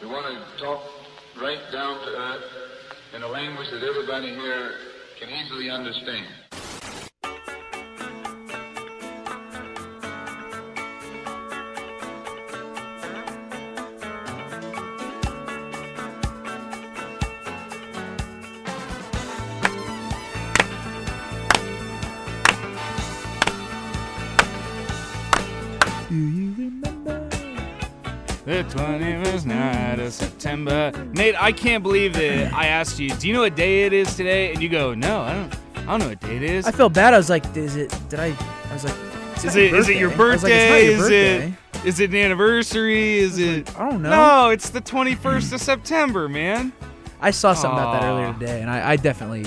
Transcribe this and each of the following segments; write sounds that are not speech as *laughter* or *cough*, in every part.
We want to talk right down to earth in a language that everybody here can easily understand. The 21st night of September. Nate, I can't believe that I asked you, do you know what day it is today? And you go, no, I don't I don't know what day it is. I felt bad. I was like, is it? Did I? I was like, Is it is it your was like, birthday? Is birthday. it is it an anniversary? Is it I don't know. No, it's the 21st of September, man. I saw something about that earlier today, and I, I definitely,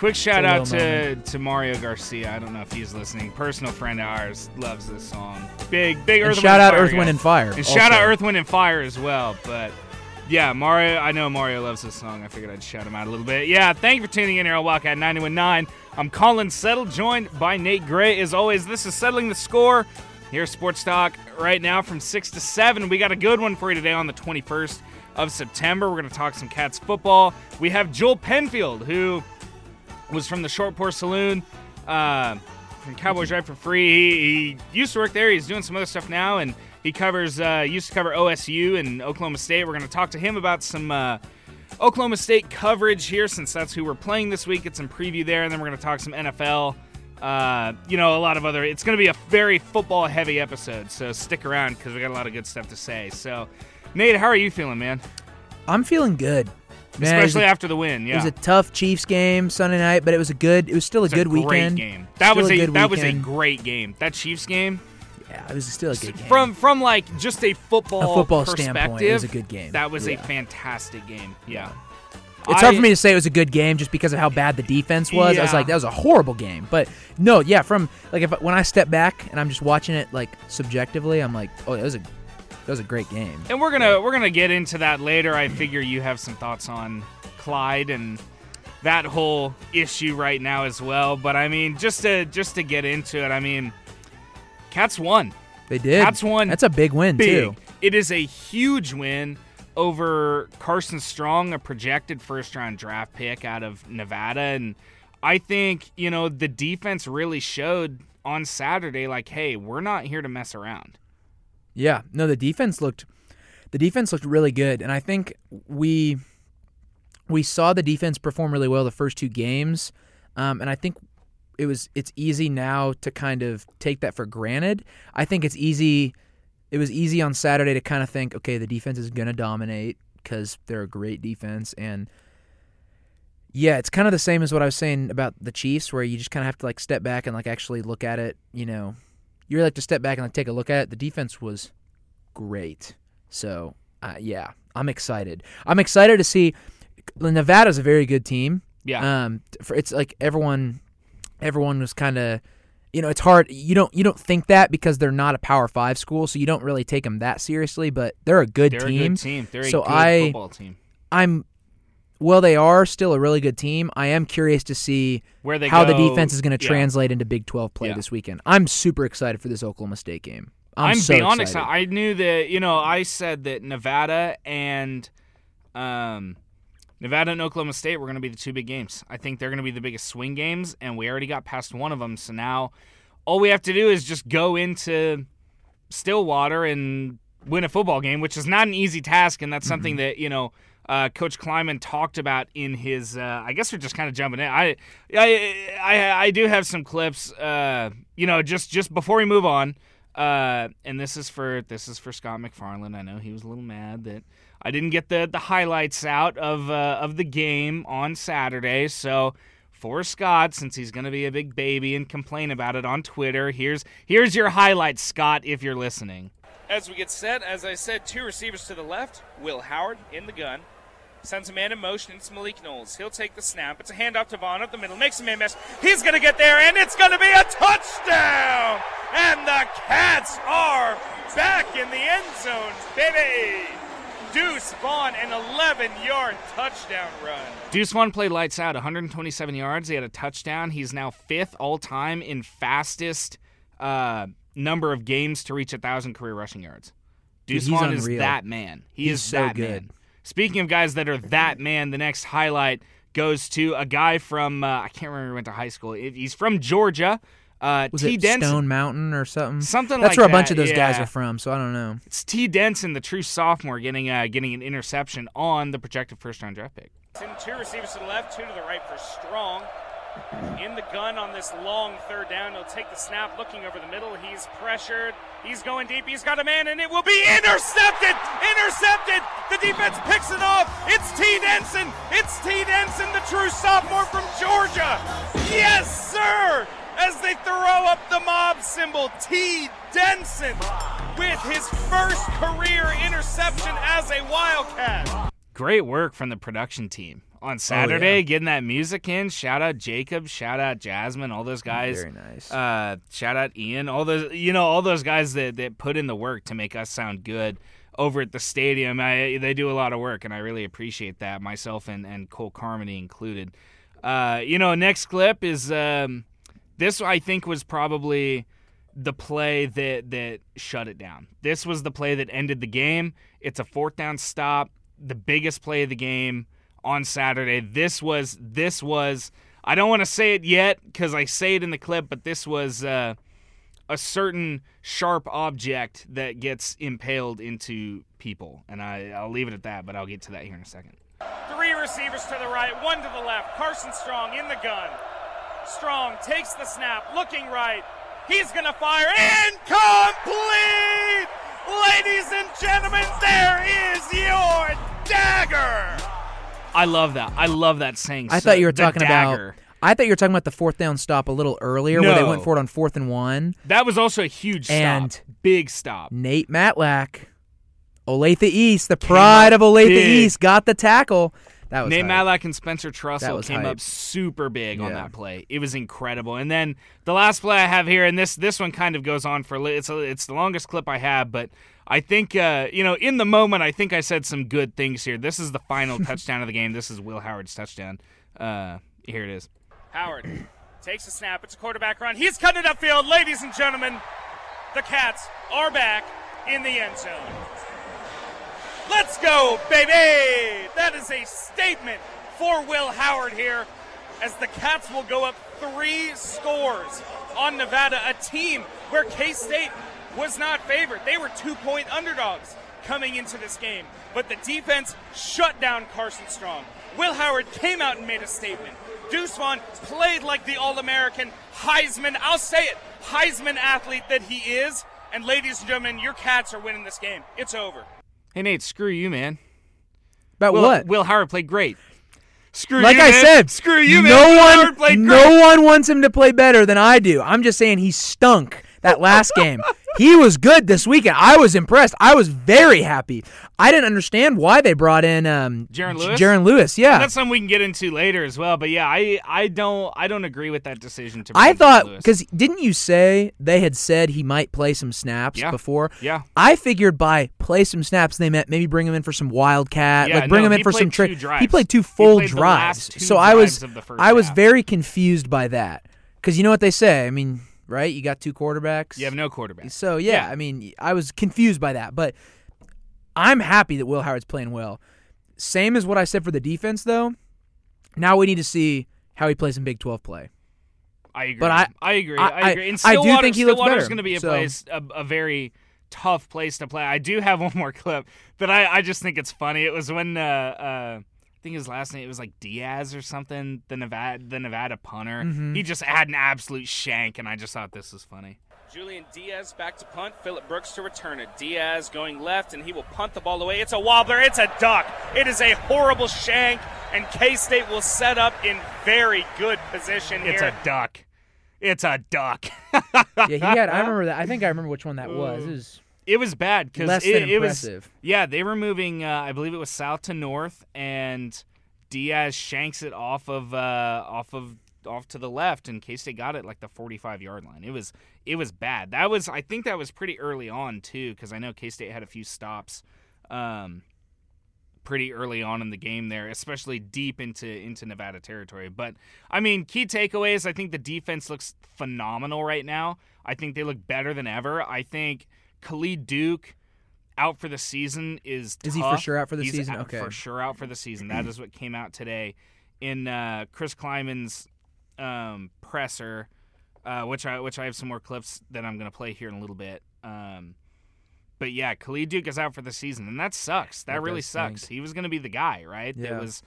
Quick shout out to, moment. to Mario Garcia. I don't know if he's listening. Personal friend of ours loves this song. Big big and Earth shout out Fire Earth, guy. Wind, and Fire. And shout out also. Earth, Wind, and Fire as well. But yeah, Mario, I know Mario loves this song. I figured I'd shout him out a little bit. Yeah, thank you for tuning in here on Wildcat 919. I'm Colin Settle, joined by Nate Gray. As always, this is Settling the Score here at Sports Talk right now from 6 to 7. We got a good one for you today on the 21st of September. We're going to talk some Cats football. We have Joel Penfield, who was from the Short Pour Saloon, uh, from Cowboys Ride for Free. He, he used to work there. He's doing some other stuff now, and he covers uh, used to cover OSU and Oklahoma State. We're going to talk to him about some uh, Oklahoma State coverage here, since that's who we're playing this week. Get some preview there, and then we're going to talk some NFL. Uh, you know, a lot of other. It's going to be a very football heavy episode, so stick around because we got a lot of good stuff to say. So, Nate, how are you feeling, man? I'm feeling good. Man, Especially a- after the win. Yeah. It was a tough Chiefs game Sunday night, but it was a good. It was still a It's good great weekend. game. That Still was a a, that was a great game. That Chiefs game Yeah, it was still a good game. from from like just a football a football standpoint, it was a good game. That was a fantastic game. Yeah. It's hard for me to say it was a good game just because of how bad the defense was. I was like, that was a horrible game. But no, yeah, from like if when I step back and I'm just watching it like subjectively, I'm like, oh, that was a that was a great game. And we're gonna we're gonna get into that later. I figure you have some thoughts on Clyde and that whole issue right now as well. But I mean, just to just to get into it, I mean, Cats won. They did. That's one That's a big win big. too. It is a huge win over Carson Strong, a projected first round draft pick out of Nevada. And I think, you know, the defense really showed on Saturday, like, hey, we're not here to mess around. Yeah, no, the defense looked the defense looked really good, and I think we we saw the defense perform really well the first two games, um, and I think it was it's easy now to kind of take that for granted. I think it's easy. It was easy on Saturday to kind of think, okay, the defense is going to dominate because they're a great defense, and yeah, it's kind of the same as what I was saying about the Chiefs, where you just kind of have to like step back and like actually look at it. You know, you really have to step back and like take a look at it. The defense was great, so uh, yeah, I'm excited. I'm excited to see. Nevada's a very good team. Yeah. Um, for it's like everyone, everyone was kind of, you know, it's hard. You don't you don't think that because they're not a Power Five school, so you don't really take them that seriously. But they're a good They're team. a good team. They're a So good I- football team. I'm. Well, they are still a really good team. I am curious to see Where they how the defense is going to yeah. translate into Big 12 play Yeah. this weekend. I'm super excited for this Oklahoma State game. I'm, I'm, so beyond excited. excited. I knew that you know I said that Nevada and um, Nevada and Oklahoma State were going to be the two big games. I think they're going to be the biggest swing games, and we already got past one of them. So now all we have to do is just go into Stillwater and win a football game, which is not an easy task, and that's something that you know. Uh, Coach Klieman talked about in his. Uh, I guess we're just kind of jumping in. I, I, I, I do have some clips. Uh, you know, just just before we move on, uh, and this is for this is for Scott McFarland. I know he was a little mad that I didn't get the the highlights out of uh, of the game on Saturday. So for Scott, since he's going to be a big baby and complain about it on Twitter, here's here's your highlights, Scott, if you're listening. As we get set, as I said, two receivers to the left. Will Howard in the gun. Sends a man in motion. It's Malik Knowles. He'll take the snap. It's a handoff to Vaughn up the middle. Makes a man miss. He's going to get there, and it's going to be a touchdown! And the Cats are back in the end zone, baby! Deuce Vaughn, an 11 yard touchdown run. Deuce Vaughn played lights out, 127 yards. He had a touchdown. He's now fifth all time in fastest uh, number of games to reach 1,000 career rushing yards. Deuce he's Vaughn is that man. He He's is so that good. man. Speaking of guys that are that man, the next highlight goes to a guy from uh, I can't remember who went to high school. He's from Georgia. Uh, Was T. it Denson. Stone Mountain or something? Something That's like where a bunch of those guys are from. So I don't know. It's T. Denson, the true sophomore, getting uh, getting an interception on the projected first round draft pick. Send two receivers to the left, two to the right for Strong. In the gun on this long third down. He'll take the snap, looking over the middle. He's pressured. He's going deep. He's got a man, and it will be intercepted. Intercepted. The defense picks it off. It's T. Denson. It's T. Denson, the true sophomore from Georgia. Yes, sir. As they throw up the mob symbol, T. Denson with his first career interception as a Wildcat. Great work from the production team on Saturday, Oh, yeah. getting that music in. Shout out Jacob, shout out Jasmine, all those guys. Very nice. Uh, shout out Ian, all those you know, all those guys that, that put in the work to make us sound good over at the stadium. I, they do a lot of work, and I really appreciate that. Myself and, and Cole Carmody included. Uh, you know, next clip is um, this. I think was probably the play that that shut it down. This was the play that ended the game. It's a fourth down stop, the biggest play of the game on Saturday. This was this was I don't want to say it yet cuz I say it in the clip, but this was uh, a certain sharp object that gets impaled into people. And I I'll leave it at that, but I'll get to that here in a second. Three receivers to the right, one to the left. Carson Strong in the gun. Strong takes the snap, looking right. He's to fire. Incomplete! Ladies and gentlemen, there is your dagger! I love that. I love that saying. I so- thought you were talking dagger. about. I thought you were talking about the fourth down stop a little earlier, where they No. went for it on fourth and one. That was also a huge stop. And- big stop. Nate Matlack, Olathe East, the pride of Olathe big. East, got the tackle. That was Nate hype. Matlack and Spencer Trussell came hype. up super big on that play. It was incredible. And then the last play I have here, and this this one kind of goes on for it's a, it's the longest clip I have, but I think uh, you know in the moment I think I said some good things here. This is the final *laughs* touchdown of the game. This is Will Howard's touchdown. Uh, here it is. Howard takes a snap. It's a quarterback run. He's cutting it upfield. Ladies and gentlemen, the Cats are back in the end zone. Let's go, baby! That is a statement for Will Howard here as the Cats will go up three scores on Nevada, a team where K State was not favored. They were two point underdogs coming into this game, but the defense shut down Carson Strong. Will Howard came out and made a statement. Deuce Vaughn played like the All American Heisman, I'll say it, Heisman athlete that he is. And ladies and gentlemen, your Cats are winning this game. It's over. Hey Nate, screw you, man. About Will, what? Will Howard played great. Screw you. like you, I man. said, screw you, man. no Will one, Howard played no one wants him to play better than I do. I'm just saying he stunk that last game. He was good this weekend. I was impressed. I was very happy. I didn't understand why they brought in um, Jaron Lewis? Jaron Lewis, yeah. That's something we can get into later as well. But yeah, I, I don't I don't agree with that decision to. I thought because didn't you say they had said he might play some snaps Yeah. before? Yeah. I figured by play some snaps they meant maybe bring him in for some wildcat, Yeah, like bring no, him in for some trick. He played two full played drives. two so I was of the first I was half. very confused by that because you know what they say. I mean, right? You got two quarterbacks. you have no quarterback. So yeah, Yeah. I mean, I was confused by that, but I'm happy that Will Howard's playing well. Same as what I said for the defense, though. Now we need to see how he plays in Big 12 play. I agree. But I- I agree. I- I, agree. And I do think he looks better, going to be a so- place, a, a very tough place to play. I do have *laughs* one more clip that I, I just think it's funny. It was when uh, uh, think his last name it was like Diaz or something. The Nevada, the Nevada punter. Mm-hmm. He just had an absolute shank, and I just thought this was funny. Julian Diaz back to punt. Philip Brooks to return it. Diaz going left, and he will punt the ball away. It's a wobbler. It's a duck. It is a horrible shank, and K State will set up in very good position here. It's a duck. It's a duck. Yeah, he had. I *laughs* remember that. I think I remember which one that was. It was It was bad because it, it was yeah they were moving uh, I believe it was south to north and Diaz shanks it off of uh, off of off to the left and K State got it like the 45 yard line. It was it was bad. That was I think that was pretty early on too because I know K State had a few stops. Um, pretty early on in the game there, especially deep into into Nevada territory. But I mean, key takeaways. I think the defense looks phenomenal right now. I think they look better than ever. I think Khalid Duke out for the season is Is he for sure out for the He's season? Okay. for sure out for the season. That is what came out today in uh, Chris Klieman's um, presser, uh, which I which I have some more clips that I'm going to play here in a little bit. Um, but yeah, Khalid Duke is out for the season, and that sucks. That, That really sucks. stink. He was going to be the guy, right? Yeah. That was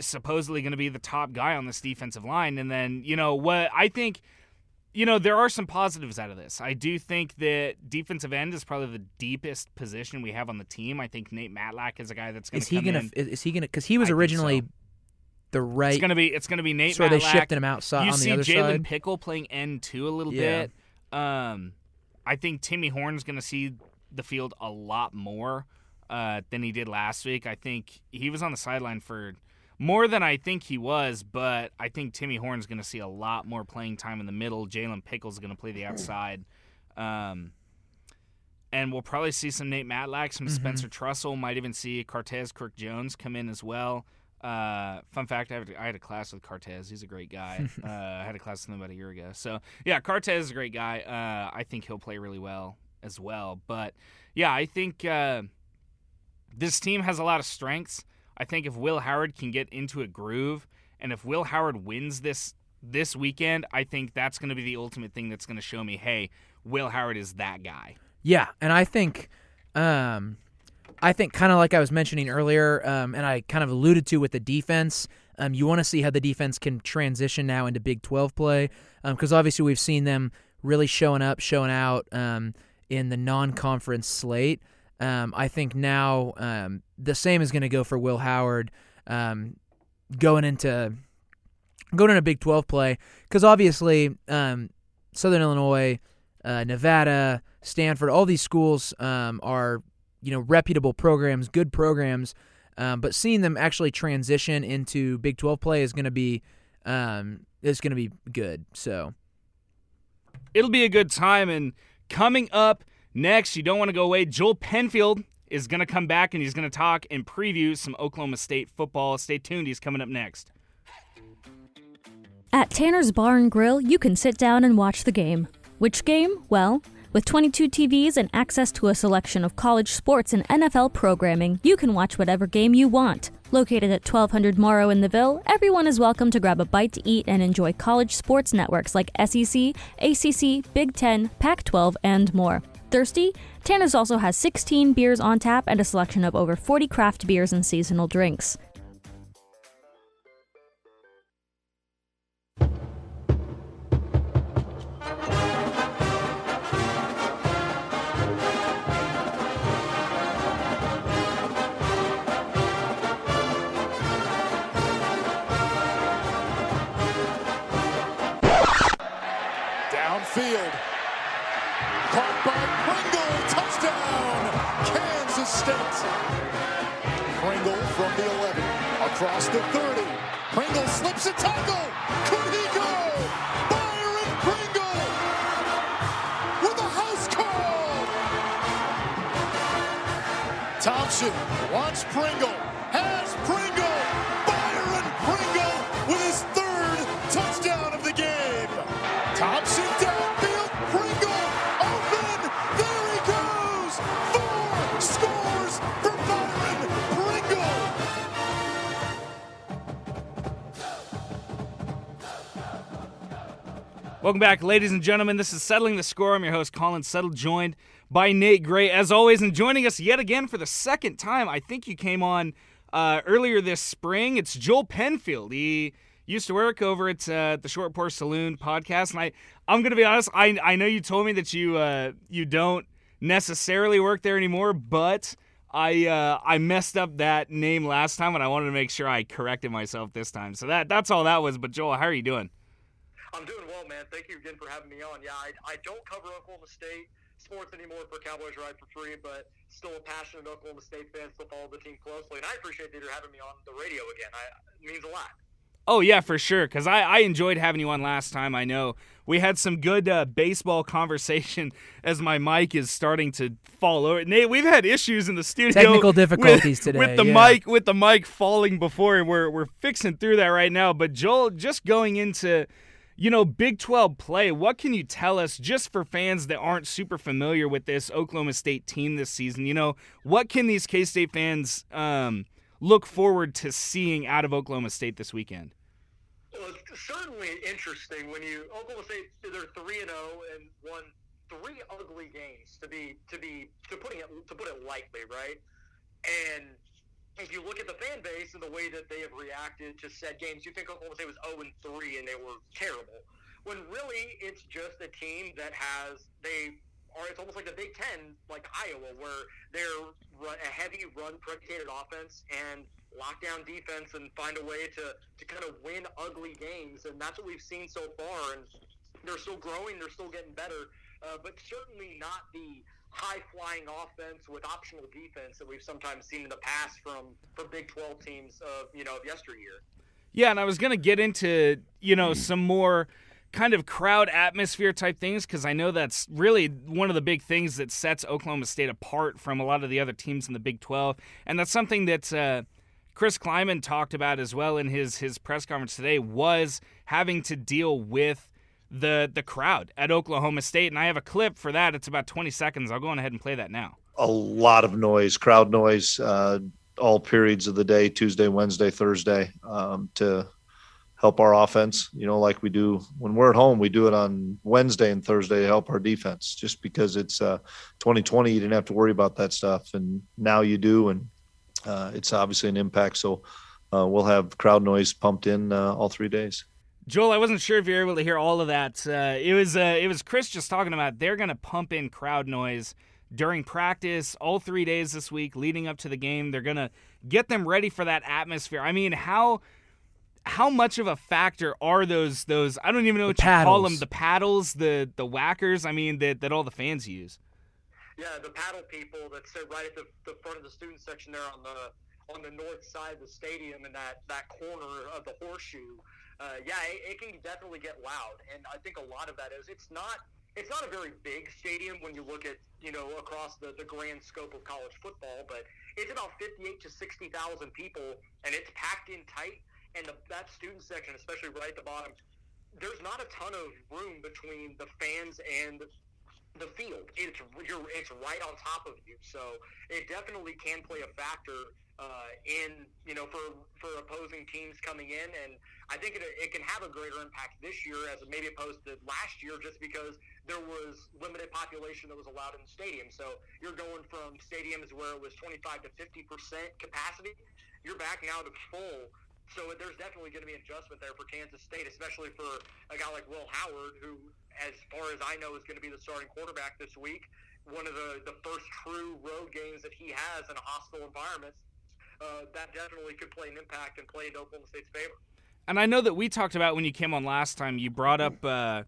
supposedly going to be the top guy on this defensive line, and then you know what I think. You know there are some positives out of this. I do think that defensive end is probably the deepest position we have on the team. I think Nate Matlack is a guy that's going Is to he come gonna? in. Is, is he gonna? Because he was I originally so. the right. It's gonna be it's gonna be Nate. so they shifting him outside You on see the other side. Jalen? Pickle playing end two a little Yeah. bit. Um, I think Timmy Horne's going to see the field a lot more uh, than he did last week. I think he was on the sideline for more than I think he was, but I think Timmy Horne's going to see a lot more playing time in the middle. Jalen Pickle's going to play the outside. Um, and we'll probably see some Nate Matlack, some Spencer Trussell. Might even see Cortez Kirk Jones come in as well. Uh, fun fact: I, have, I had a class with Cortez. He's a great guy. *laughs* uh, I had a class with him about a year ago. So yeah, Cortez is a great guy. Uh, I think he'll play really well as well. But yeah, I think uh, this team has a lot of strengths. I think if Will Howard can get into a groove, and if Will Howard wins this this weekend, I think that's going to be the ultimate thing that's going to show me, hey, Will Howard is that guy. Yeah, and I think, um, I think kind of like I was mentioning earlier, um, and I kind of alluded to with the defense. Um, you want to see how the defense can transition now into Big Twelve play, because obviously we've seen them really showing up, showing out um, in the non-conference slate. Um, I think now um, the same is going to go for Will Howard um, going into going into Big Twelve play, because obviously um, Southern Illinois, uh, Nevada, Stanford, all these schools um, are you know reputable programs, good programs. Um, but seeing them actually transition into Big Twelve play is going to be is going to be good. So It'll be a good time. And coming up next, you don't want to go away. Joel Penfield is going to come back and he's going to talk and preview some Oklahoma State football. Stay tuned. He's coming up next. At Tanner's Bar and Grill, you can sit down and watch the game. Which game? Well, with 22 TVs and access to a selection of college sports and NFL programming, you can watch whatever game you want. Located at 1200 Moro in the Ville, everyone is welcome to grab a bite to eat and enjoy college sports networks like SEC, ACC, Big Ten, Pac 12, and more. Thirsty? Tanner's also has 16 beers on tap and a selection of over 40 craft beers and seasonal drinks. Across the 30. Pringle slips a tackle. Could he go? Byron Pringle. With a house call. Thompson wants Pringle. Welcome back, ladies and gentlemen. This is Settling the Score. I'm your host, Colin Settle, joined by Nate Gray, as always, and joining us yet again for the second time. I think you came on uh, earlier this spring. It's Joel Penfield. He used to work over at uh, the Short Pour Saloon podcast, and I, I'm going to be honest. I, I know you told me that you uh, you don't necessarily work there anymore, but I uh, I messed up that name last time, and I wanted to make sure I corrected myself this time. So that that's all that was. But Joel, how are you doing? I'm doing well, man. Thank you again for having me on. Yeah, I, I don't cover Oklahoma State sports anymore for Cowboys Ride for free, but still a passionate Oklahoma State fan, still follow the team closely. And I appreciate that you're having me on the radio again. I, it means a lot. Oh yeah, for sure. Because I, I enjoyed having you on last time. I know we had some good uh, baseball *laughs* conversation as my mic is starting to fall over. Nate, we've had issues in the studio. Technical with- difficulties today, with the yeah. mic with the mic falling before, and we're we're fixing through that right now. But Joel, just going into you know, Big 12 play, what can you tell us just for fans that aren't super familiar with this Oklahoma State team this season? You know, what can these K State fans um, look forward to seeing out of Oklahoma State this weekend? Well, it's certainly interesting when you Oklahoma State they're three and zero and won three ugly games to be to be to putting it to put it lightly, right? And if you look at the fan base and the way that they have reacted to said games, you think Oklahoma State was 0 and 3 and they were terrible. When really it's just a team that has they are it's almost like the Big Ten, like Iowa, where they're a heavy run predicated offense and lockdown defense and find a way to to kind of win ugly games, and that's what we've seen so far. And they're still growing, they're still getting better, uh, but certainly not the high flying offense with optional defense that we've sometimes seen in the past from from Big Twelve teams of you know of yesteryear. Yeah, and I was gonna get into you know some more kind of crowd atmosphere type things because I know that's really one of the big things that sets Oklahoma State apart from a lot of the other teams in the Big 12, and that's something that uh, Chris Klieman talked about as well in his his press conference today was having to deal with the the crowd at Oklahoma State, and I have a clip for that. It's about 20 seconds. I'll go on ahead and play that now. A lot of noise, crowd noise, uh, all periods of the day, Tuesday, Wednesday, Thursday, um, to help our offense. You know, like we do when we're at home, we do it on Wednesday and Thursday to help our defense. Just because it's uh, 2020, you didn't have to worry about that stuff, and now you do, and uh, it's obviously an impact. So uh, we'll have crowd noise pumped in uh, all three days. Joel, I wasn't sure if you were able to hear all of that. Uh, it was uh, it was Chris just talking about they're going to pump in crowd noise during practice all three days this week leading up to the game. They're going to get them ready for that atmosphere. I mean, how how much of a factor are those those I don't even know what The you call them the paddles the the whackers I mean that that all the fans use. Yeah, the paddle people that sit right at the, the front of the student section there on the on the north side of the stadium in that, that corner of the horseshoe. Uh, yeah, it, it can definitely get loud, and I think a lot of that is it's not it's not a very big stadium when you look at you know across the, the grand scope of college football, but it's about fifty eight to sixty thousand people, and it's packed in tight. And the, that student section, especially right at the bottom, there's not a ton of room between the fans and the field. It's you're, it's right on top of you, so it definitely can play a factor uh, in you know for for opposing teams coming in, and I think it, it can have a greater impact this year as maybe opposed to last year, just because there was limited population that was allowed in the stadium. So you're going from stadiums where it was 25 to 50 percent capacity, you're back now to full. So there's definitely going to be an adjustment there for Kansas State, especially for a guy like Will Howard, who, as far as I know, is going to be the starting quarterback this week. One of the, the first true road games that he has in a hostile environment. Uh, that definitely could play an impact and play in Oklahoma State's favor. And I know that we talked about when you came on last time. You brought up. Uh,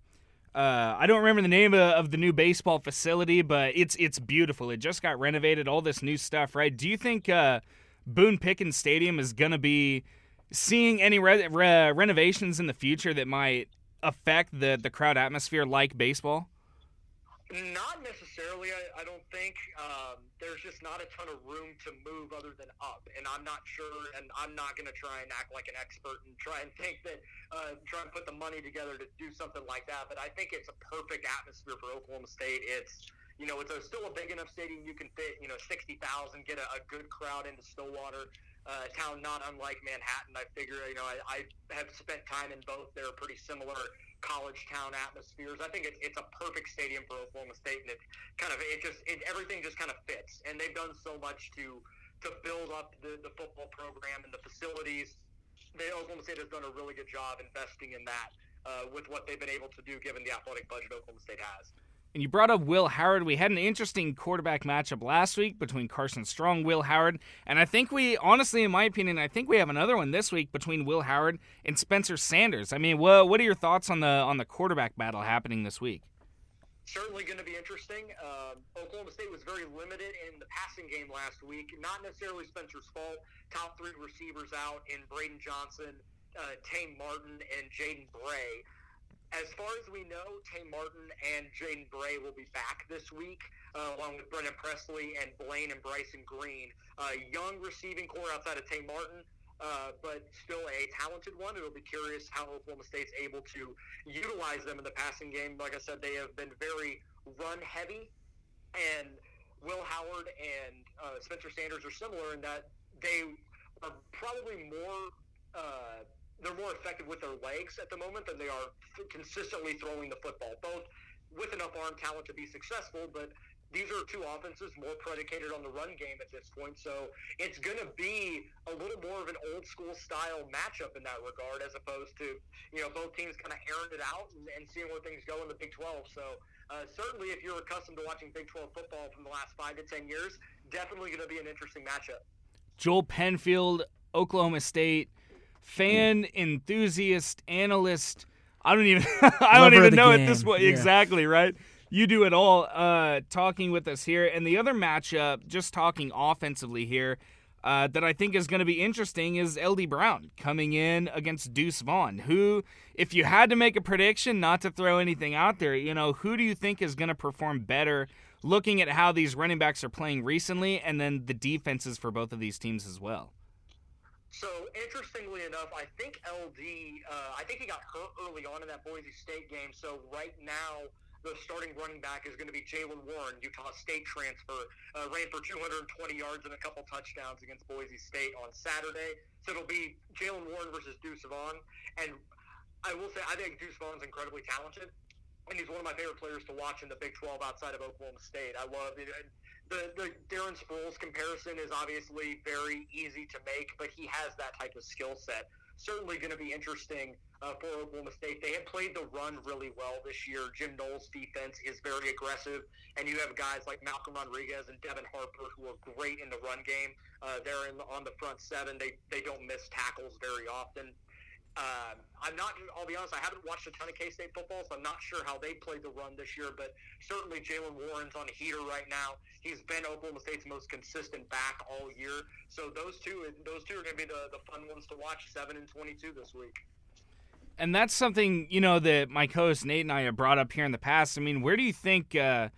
uh, I don't remember the name of, of the new baseball facility, but it's it's beautiful. It just got renovated. All this new stuff, right? Do you think uh, Boone Pickens Stadium is going to be seeing any re- re- renovations in the future that might affect the the crowd atmosphere like baseball? Not necessarily, I, I don't think. Um, there's just not a ton of room to move other than up, and I'm not sure, and I'm not going to try and act like an expert and try and think that, uh, try and put the money together to do something like that. But I think it's a perfect atmosphere for Oklahoma State. It's, you know, it's a, still a big enough stadium you can fit, you know, 60,000, get a, a good crowd into Stillwater. Uh, town not unlike Manhattan. I figure, you know, I, I have spent time in both. They're pretty similar college town atmospheres. I think it's, it's a perfect stadium for Oklahoma State, and it kind of it just it, everything just kind of fits. And they've done so much to to build up the, the football program and the facilities. They Oklahoma State has done a really good job investing in that uh, with what they've been able to do given the athletic budget Oklahoma State has. And you brought up Will Howard. We had an interesting quarterback matchup last week between Carson Strong, Will Howard, and I think we, honestly, in my opinion, I think we have another one this week between Will Howard and Spencer Sanders. I mean, well, what are your thoughts on the on the quarterback battle happening this week? certainly going to be interesting. Um, Oklahoma State was very limited in the passing game last week. Not necessarily Spencer's fault. Top three receivers out in Braydon Johnson, uh, Tay Martin, and Jaden Bray. As far as we know, Tay Martin and Jaden Bray will be back this week, uh, along with Brennan Presley and Blaine and Bryson Green. Uh, young receiving core outside of Tay Martin. uh, but still a talented one. It'll be curious how Oklahoma State's able to utilize them in the passing game. Like I said, they have been very run heavy, and Will Howard and uh, Spencer Sanders are similar in that they are probably more. They're more effective with their legs at the moment than they are f- consistently throwing the football. Both with enough arm talent to be successful, but these are two offenses more predicated on the run game at this point. So it's going to be a little more of an old school style matchup in that regard, as opposed to you know both teams kind of airing it out and, and seeing where things go in the Big 12. So uh, certainly, if you're accustomed to watching Big 12 football from the last five to ten years, definitely going to be an interesting matchup. Joel Penfield, Oklahoma State fan, enthusiast, analyst. I don't even *laughs* I don't even know at game. this point Yeah. exactly, right? You do it all uh talking with us here. And the other matchup, just talking offensively here, uh, that I think is going to be interesting is LD Brown coming in against Deuce Vaughn. Who, if you had to make a prediction, not to throw anything out there, you know, who do you think is going to perform better looking at how these running backs are playing recently and then the defenses for both of these teams as well? So interestingly enough, I think LD, uh, I think he got hurt early on in that Boise State game. So right now, the starting running back is going to be Jaylen Warren, Utah State transfer. Uh, ran for 220 yards and a couple touchdowns against Boise State on Saturday. So it'll be Jaylen Warren versus Deuce Vaughn. And I will say, I think Deuce Vaughn's incredibly talented. And he's one of my favorite players to watch in the Big 12 outside of Oklahoma State. I love it. The, the Darren Sproles comparison is obviously very easy to make, but he has that type of skill set. Certainly going to be interesting uh, for Oklahoma State. They have played the run really well this year. Jim Knowles' defense is very aggressive, and you have guys like Malcolm Rodriguez and Devin Harper who are great in the run game. Uh, they're in on the front seven. They they don't miss tackles very often. Um, I'm not. I'll be honest. I haven't watched a ton of K State football, so I'm not sure how they played the run this year. But certainly Jaylen Warren's on a heater right now. He's been Oklahoma State's most consistent back all year. So those two, those two are going to be the, the fun ones to watch. Seven and 22 this week. and that's something you know that my co-host Nate and I have brought up here in the past. I mean, where do you think? Uh,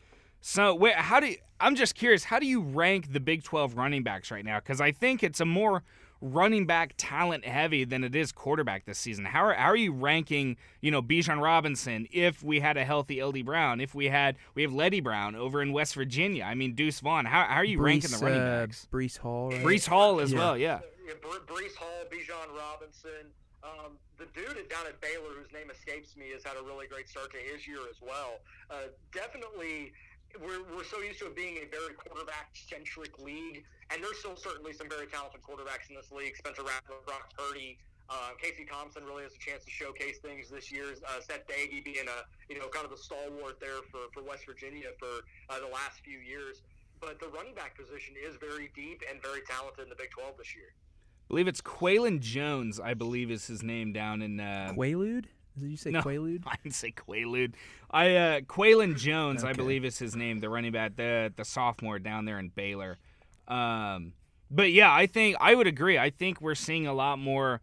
so, where, how do you, I'm just curious? How do you rank the Big 12 running backs right now? Because I think it's a more running back talent heavy than it is quarterback this season. How are, how are you ranking? You know, Bijan Robinson. If we had a healthy LD Brown, if we had we have Leddie Brown over in West Virginia. I mean, Deuce Vaughn. How, how are you ranking the running uh, backs? Breece Hall. Right? Breece Hall as Yeah. well. Yeah. Yeah, Bre- Breece Hall, Bijan Robinson. Um, the dude down at Baylor, whose name escapes me, has had a really great start to his year as well. Uh, definitely, we're, we're so used to it being a very quarterback-centric league, and there's still certainly some very talented quarterbacks in this league. Spencer Rattler, Brock Purdy, uh, Casey Thompson really has a chance to showcase things this year. Uh, Seth Doege being a you know kind of the stalwart there for, for West Virginia for uh, the last few years. But the running back position is very deep and very talented in the Big 12 this year. I believe it's Quaylen Jones. I believe is his name down in. Uh, Quaalude? Did you say No. Quaalude? *laughs* I didn't say Quaalude. I uh Quaylen Jones, I believe is his name, the running back, the the sophomore down there in Baylor. Um, but yeah, I think I would agree. I think we're seeing a lot more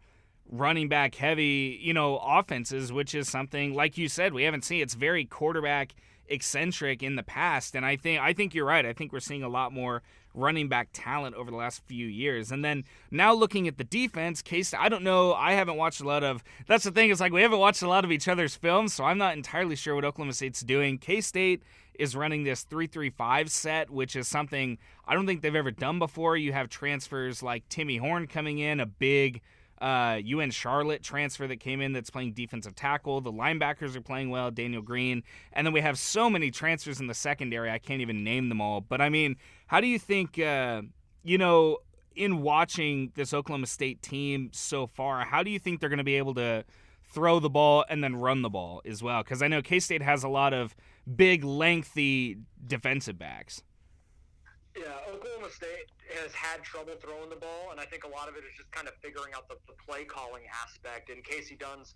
running back heavy, you know, offenses, which is something like you said we haven't seen. It's very quarterback eccentric in the past, and I think I think you're right. I think we're seeing a lot more running back talent over the last few years. And then now looking at the defense, Case I don't know, I haven't watched a lot of that's the thing, it's like we haven't watched a lot of each other's films, so I'm not entirely sure what Oklahoma State's doing. K State is running this 335 set, which is something I don't think they've ever done before. You have transfers like Timmy Horne coming in, a big uh, UN Charlotte transfer that came in that's playing defensive tackle. The linebackers are playing well, Daniel Green. And then we have so many transfers in the secondary, I can't even name them all. But I mean, how do you think, uh, you know, in watching this Oklahoma State team so far, how do you think they're going to be able to throw the ball and then run the ball as well? Because I know K State has a lot of big, lengthy defensive backs. Yeah, Oklahoma State has had trouble throwing the ball, and I think a lot of it is just kind of figuring out the, the play calling aspect. And Kasey Dunn's,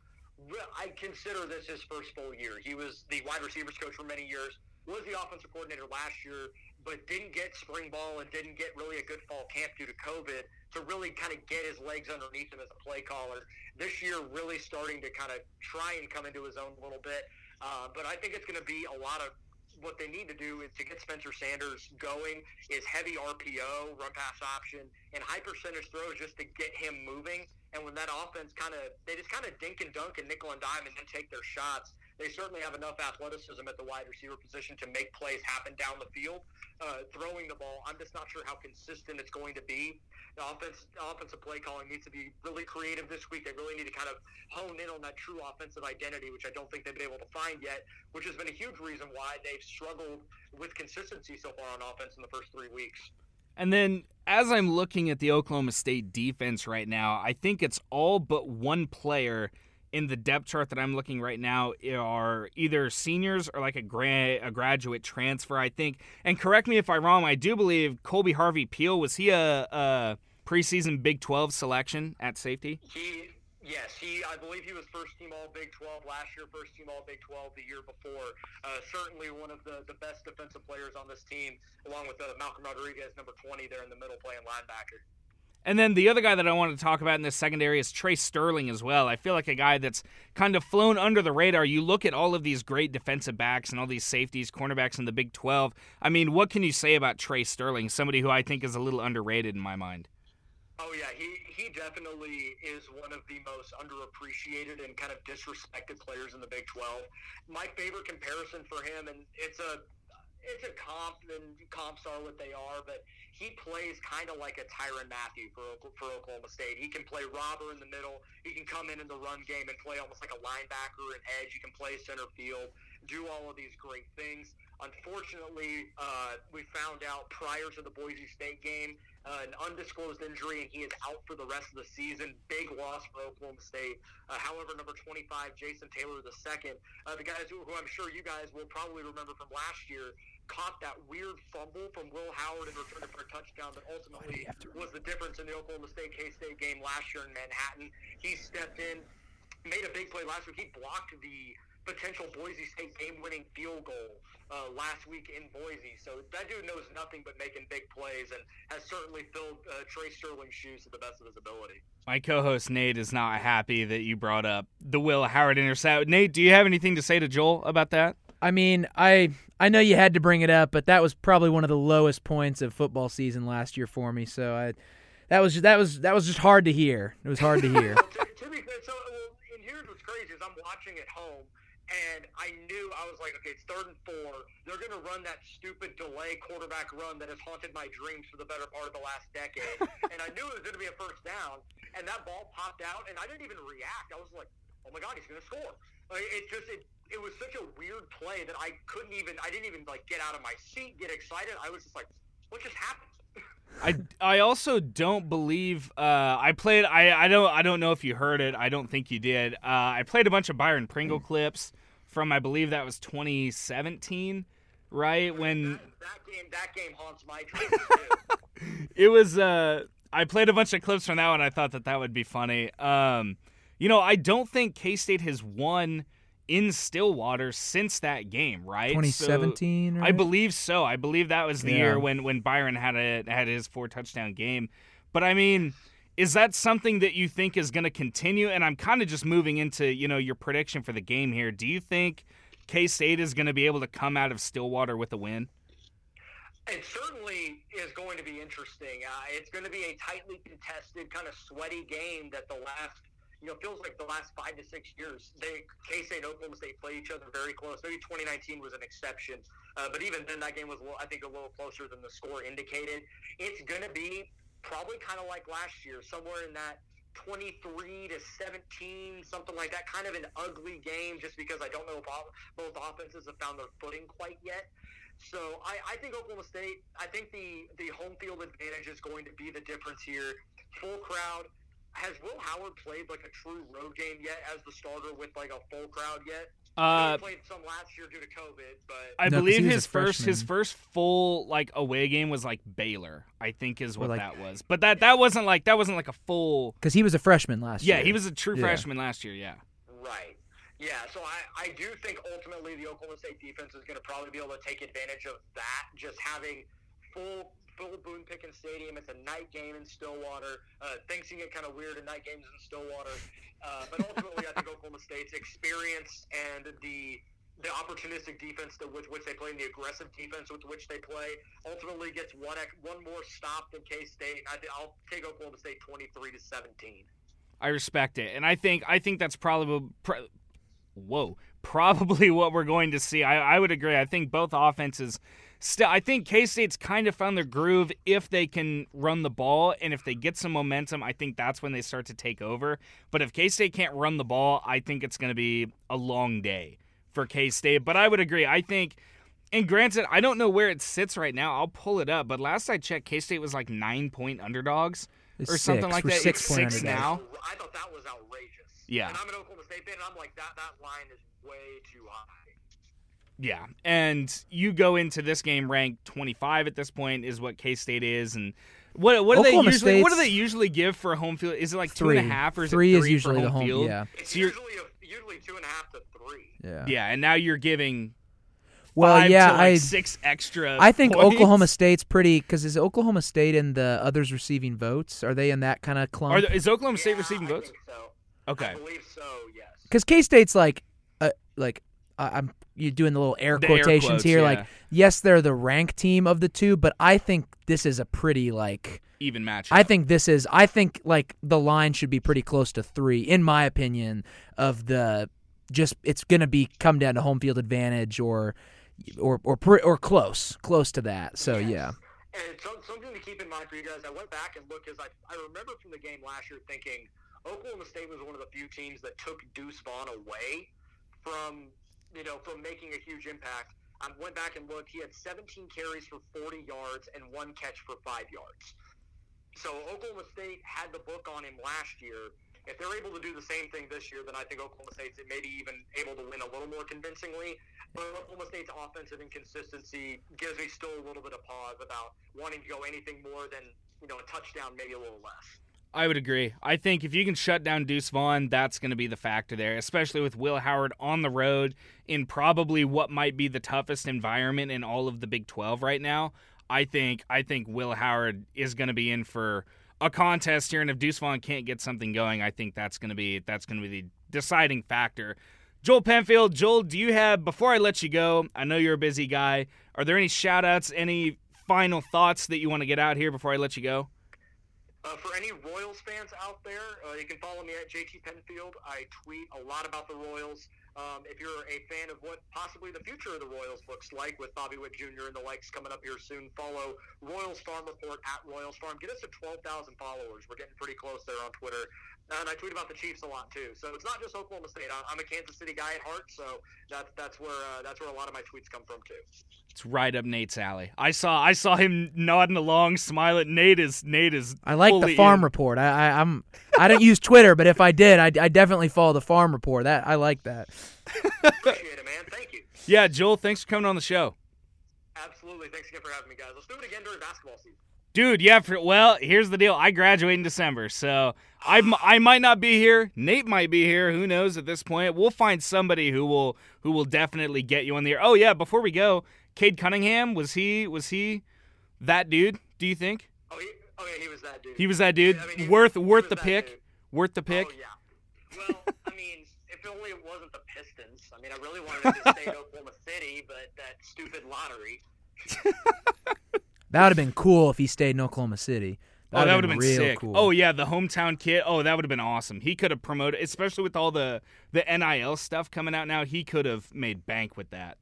I consider this his first full year. He was the wide receivers coach for many years, was the offensive coordinator last year, but didn't get spring ball and didn't get really a good fall camp due to COVID to really kind of get his legs underneath him as a play caller. This year, really starting to kind of try and come into his own a little bit. Uh, but I think it's going to be a lot of what they need to do is to get Spencer Sanders going is heavy RPO, run pass option, and high percentage throws just to get him moving. And when that offense kind of they just kind of dink and dunk and nickel and dime and then take their shots, they certainly have enough athleticism at the wide receiver position to make plays happen down the field. Uh, throwing the ball, I'm just not sure how consistent it's going to be. The offense, offensive play calling needs to be really creative this week. They really need to kind of hone in on that true offensive identity, which I don't think they've been able to find yet, which has been a huge reason why they've struggled with consistency so far on offense in the first three weeks. And then as I'm looking at the Oklahoma State defense right now, I think it's all but one player in the depth chart that I'm looking right now are either seniors or like a, gra- a graduate transfer, I think. And correct me if I'm wrong, I do believe Kolby Harvell-Peel was he a, a preseason Big 12 selection at safety? He Yes, he. I believe he was first team All Big 12 last year, first team All Big 12 the year before. Uh, certainly one of the, the best defensive players on this team, along with uh, Malcolm Rodriguez, number 20 there in the middle, playing linebacker. And then the other guy that I wanted to talk about in this secondary is Tre Sterling as well. I feel like a guy that's kind of flown under the radar. You look at all of these great defensive backs and all these safeties, cornerbacks in the Big 12. I mean, what can you say about Tre Sterling, somebody who I think is a little underrated in my mind? Oh yeah, he he definitely is one of the most underappreciated and kind of disrespected players in the Big 12. My favorite comparison for him, and it's a it's a comp, and comps are what they are, but he plays kind of like a Tyrann Mathieu for for Oklahoma State. He can play robber in the middle. He can come in in the run game and play almost like a linebacker and edge. He can play center field, do all of these great things. Unfortunately, uh, we found out prior to the Boise State game uh, an undisclosed injury, and he is out for the rest of the season. Big loss for Oklahoma State. Uh, however, number 25, Jason Taylor II, uh, the guys who, who I'm sure you guys will probably remember from last year, caught that weird fumble from Will Howard and returned it for a touchdown that ultimately was the difference in the Oklahoma State K-State game last year in Manhattan. He stepped in, made a big play last week. He blocked the potential Boise State game-winning field goal uh, last week in Boise. So that dude knows nothing but making big plays and has certainly filled uh, Tre Sterling's shoes to the best of his ability. My co-host Nate is not happy that you brought up the Will Howard intercept. Nate, do you have anything to say to Joel about that? I mean, I I know you had to bring it up, but that was probably one of the lowest points of football season last year for me. So I, that was just, that was that was just hard to hear. It was hard to hear. *laughs* to, be fair, so and here's what's crazy is I'm watching at home and I knew I was like, okay, it's third and four. They're going to run that stupid delay quarterback run that has haunted my dreams for the better part of the last decade. *laughs* and I knew it was going to be a first down, and that ball popped out, and I didn't even react. I was like, oh my god, he's going to score. Like, it just it it was such a weird play that I couldn't even I didn't even like get out of my seat, get excited. I was just like, what just happened? *laughs* I, I also don't believe uh, I played I, I don't I don't know if you heard it. I don't think you did. Uh, I played a bunch of Byron Pringle clips from I believe that was 2017 right? When that, that game that game haunts my *laughs* dreams it was uh I played a bunch of clips from that one. I thought that that would be funny. Um you know I don't think K-State has won in Stillwater since that game, right? 2017, so, right? I believe so. I believe that was the Yeah. year when when Byron had a had his four touchdown game. But I mean, is that something that you think is going to continue? And I'm kind of just moving into you know your prediction for the game here. Do you think K State is going to be able to come out of Stillwater with a win? It certainly is going to be interesting. Uh, it's going to be a tightly contested, kind of sweaty game that the last, you know, feels like the last five to six years. They K State and Oklahoma State play each other very close. Maybe 2019 was an exception, uh, but even then, that game was, little- I think, a little closer than the score indicated. It's going to be probably kind of like last year, somewhere in that 23 to 17, something like that. Kind of an ugly game, just because I don't know if both offenses have found their footing quite yet. So I, I think Oklahoma State. I think the the home field advantage is going to be the difference here. Full crowd. Has Will Howard played like a true road game yet as the starter with like a full crowd yet? I Uh, he played some last year due to COVID, but I No, 'cause believe his first his first full like away game was like Baylor. I think is what like- that was. But that that wasn't like that wasn't like a full. Because he was a freshman last Yeah, year. he was a true Yeah. freshman last year. Yeah. Right. Yeah, so I, I do think ultimately the Oklahoma State defense is going to probably be able to take advantage of that, just having full full Boone Pickens Stadium. It's a night game in Stillwater. Uh, things can get kind of weird in night games in Stillwater. Uh, but ultimately, I think Oklahoma State's experience and the the opportunistic defense with which they play and the aggressive defense with which they play ultimately gets one one more stop than K State. I'll take Oklahoma State twenty three to seventeen. I respect it, and I think I think that's probably pr- whoa probably *laughs* what we're going to see. I, I would agree. I think both offenses. Still, I think K State's kind of found their groove if they can run the ball, and if they get some momentum, I think that's when they start to take over. But if K State can't run the ball, I think it's going to be a long day for K State. But I would agree. I think, and granted, I don't know where it sits right now. I'll pull it up. But last I checked, K State was like nine point underdogs It's or something six. like We're that. six it's point six underdogs. now. I thought that was outrageous. Yeah. And I'm an Oklahoma State fan, and I'm like that that line is way too high. Yeah, and you go into this game ranked 25 at this point is what K State is, and what what do they usually what do they usually give for a home field? Is it like two Three. and a half or is three it is three usually for the home home. field? Yeah. It's So usually usually two and a half to three. Yeah. Yeah, and now you're giving Well, five yeah, to like I six extra. I think points. Oklahoma State's pretty because is Oklahoma State in the others receiving votes? Are they in that kind of clump? Are there, is Oklahoma State Yeah, receiving I votes? think so. Okay, I believe so. Yes. Because K State's like, uh, like uh, I'm you doing the little air The air quotations quotes, here. yeah. Like, yes, they're the rank team of the two, but I think this is a pretty like. even match. I think this is. I think like the line should be pretty close to three, in my opinion. Of the just, it's gonna be come down to home field advantage or, or or pre- or close, close to that. So yeah. And some, something to keep in mind for you guys, I went back and looked because I, I remember from the game last year thinking Oklahoma State was one of the few teams that took Deuce Vaughn away from, you know, from making a huge impact. I went back and looked. He had 17 carries for 40 yards and one catch for five yards. So Oklahoma State had the book on him last year. If they're able to do the same thing this year, then I think Oklahoma State's maybe even able to win a little more convincingly. But Oklahoma State's offensive inconsistency gives me still a little bit of pause about wanting to go anything more than you know a touchdown, maybe a little less. I would agree. I think if you can shut down Deuce Vaughn, that's going to be the factor there, especially with Will Howard on the road in probably what might be the toughest environment in all of the Big 12 right now. I think I think Will Howard is going to be in for a contest here, and if Deuce Vaughn can't get something going, I think that's going to be that's going to be the deciding factor. Joel Penfield, Joel, do you have before I let you go? I know you're a busy guy. Are there any shout outs, any final thoughts that you want to get out here before I let you go? Uh, for any Royals fans out there, uh, you can follow me at JT Penfield. I tweet a lot about the Royals. Um, if you're a fan of what possibly the future of the Royals looks like with Bobby Witt Jr. and the likes coming up here soon, follow Royals Farm Report at Royals Farm. Get us to 12,000 followers. We're getting pretty close there on Twitter. And I tweet about the Chiefs a lot too. So it's not just Oklahoma State. I- I'm a Kansas City guy at heart, so that's that's where uh, that's where a lot of my tweets come from too. It's right up Nate's alley. I saw I saw him nodding along, smiling. Nate is Nate is. I like the farm in. report. I, I I'm I don't use Twitter, but if I did, I, I definitely follow the farm report. That I like that. Appreciate it, man. Thank you. Yeah, Joel, thanks for coming on the show, Absolutely. Thanks again for having me, guys. Let's do it again during basketball season. Dude. Yeah, for, well, here's the deal. I graduate in December, so I I might not be here. Nate might be here. Who knows at this point? We'll find somebody who will who will definitely get you on the air. Oh yeah, before we go, Cade Cunningham was he was he that dude? Do you think Oh, he, oh yeah, he was that dude. he was that dude? I mean, he- worth he worth the pick? dude. Worth the pick? Oh yeah. Well, I mean, if only it wasn't the Pistons. I mean, I really wanted to stay in *laughs* Oklahoma City, but that stupid lottery. *laughs* That would have been cool if he stayed in Oklahoma City. Oh, that would have been real sick. Cool. Oh yeah, the hometown kid. Oh, that would have been awesome. He could have promoted, especially with all the the NIL stuff coming out now. He could have made bank with that.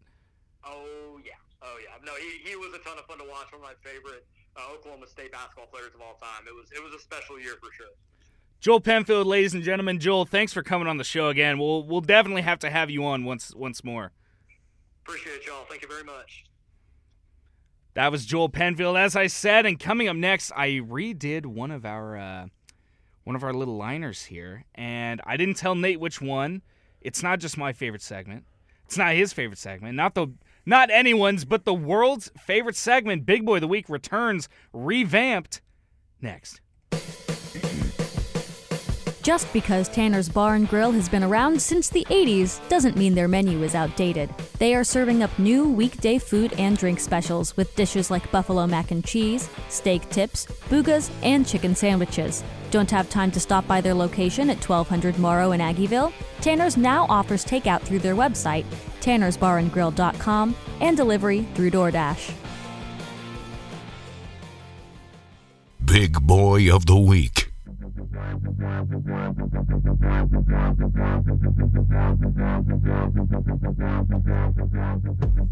Oh yeah. Oh yeah. No, he, he was a ton of fun to watch. One of my favorite uh, Oklahoma State basketball players of all time. It was it was a special year for sure. Joel Penfield, ladies and gentlemen. Joel, thanks for coming on the show again. We'll we'll definitely have to have you on once once more. Appreciate y'all. Thank you very much. That was Joel Penfield, as I said. And coming up next, I redid one of our uh, one of our little liners here, and I didn't tell Nate which one. It's not just my favorite segment. It's not his favorite segment. Not the not anyone's, but the world's favorite segment. Big Boy of the Week returns, revamped. Next. Just because Tanner's Bar and Grill has been around since the 80s doesn't mean their menu is outdated. They are serving up new weekday food and drink specials with dishes like buffalo mac and cheese, steak tips, boogas, and chicken sandwiches. Don't have time to stop by their location at 1200 Moro in Aggieville? Tanner's now offers takeout through their website, tannersbarandgrill.com, and delivery through DoorDash. Big Boy of the Week.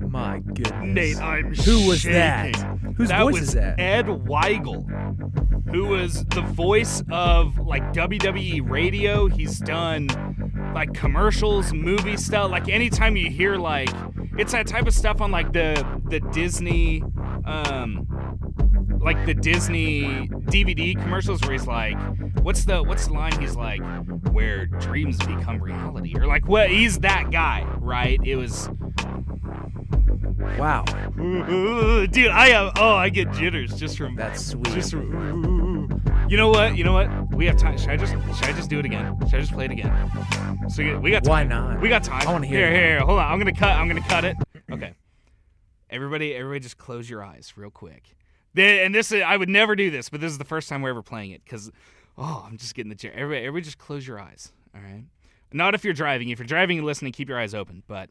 My goodness. Nate, I'm Who was shaking. that? Whose that voice was is that? Ed Weigel, who was the voice of like WWE radio. He's done like commercials, movie stuff. Like anytime you hear like it's that type of stuff on like the the Disney um like the Disney DVD commercials where he's like, what's the what's the line? He's like, where dreams become reality, or like what? He's that guy, right? It was, Wow. dude. I have oh, I get jitters just from That's sweet. just from. You know what? You know what? We have time. Should I just should I just do it again? Should I just play it again? So we got Why not? We got time. I wanna hear Here, here, here. Hold on. I'm gonna cut. I'm gonna cut it. Okay. Everybody, everybody, just close your eyes real quick. And this is, I would never do this, but this is the first time we're ever playing it because, oh, I'm just getting the chair. Everybody, everybody, just close your eyes. All right. Not if you're driving. If you're driving and listening, keep your eyes open. But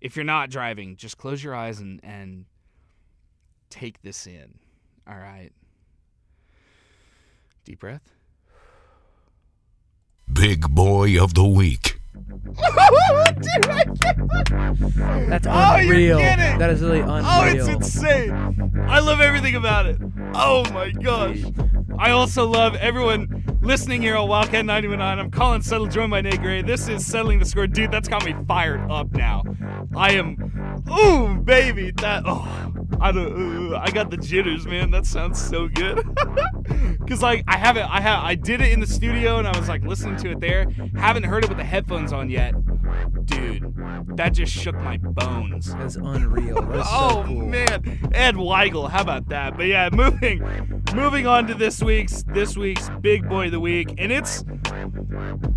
if you're not driving, just close your eyes and and take this in. All right. Deep breath. Big Boy of the Week. That's Oh, unreal. That is really unreal. Oh, it's insane. I love everything about it. Oh my gosh. I also love everyone listening here on Wildcat 919. I'm Colin Settle, joined by Nate Gray. This is Settling the Score. Dude, that's got me fired up now. I am, ooh, baby. That, oh, I don't, uh, I got the jitters, man. That sounds so good. *laughs* Cause like I haven't, I have, I did it in the studio and I was like listening to it there. Haven't heard it with the headphones on yet. Dude, that just shook my bones. That's unreal. That's so oh cool. man, Ed Weigel, how about that? But yeah, moving, moving on to this week's this week's big boy of the week, and it's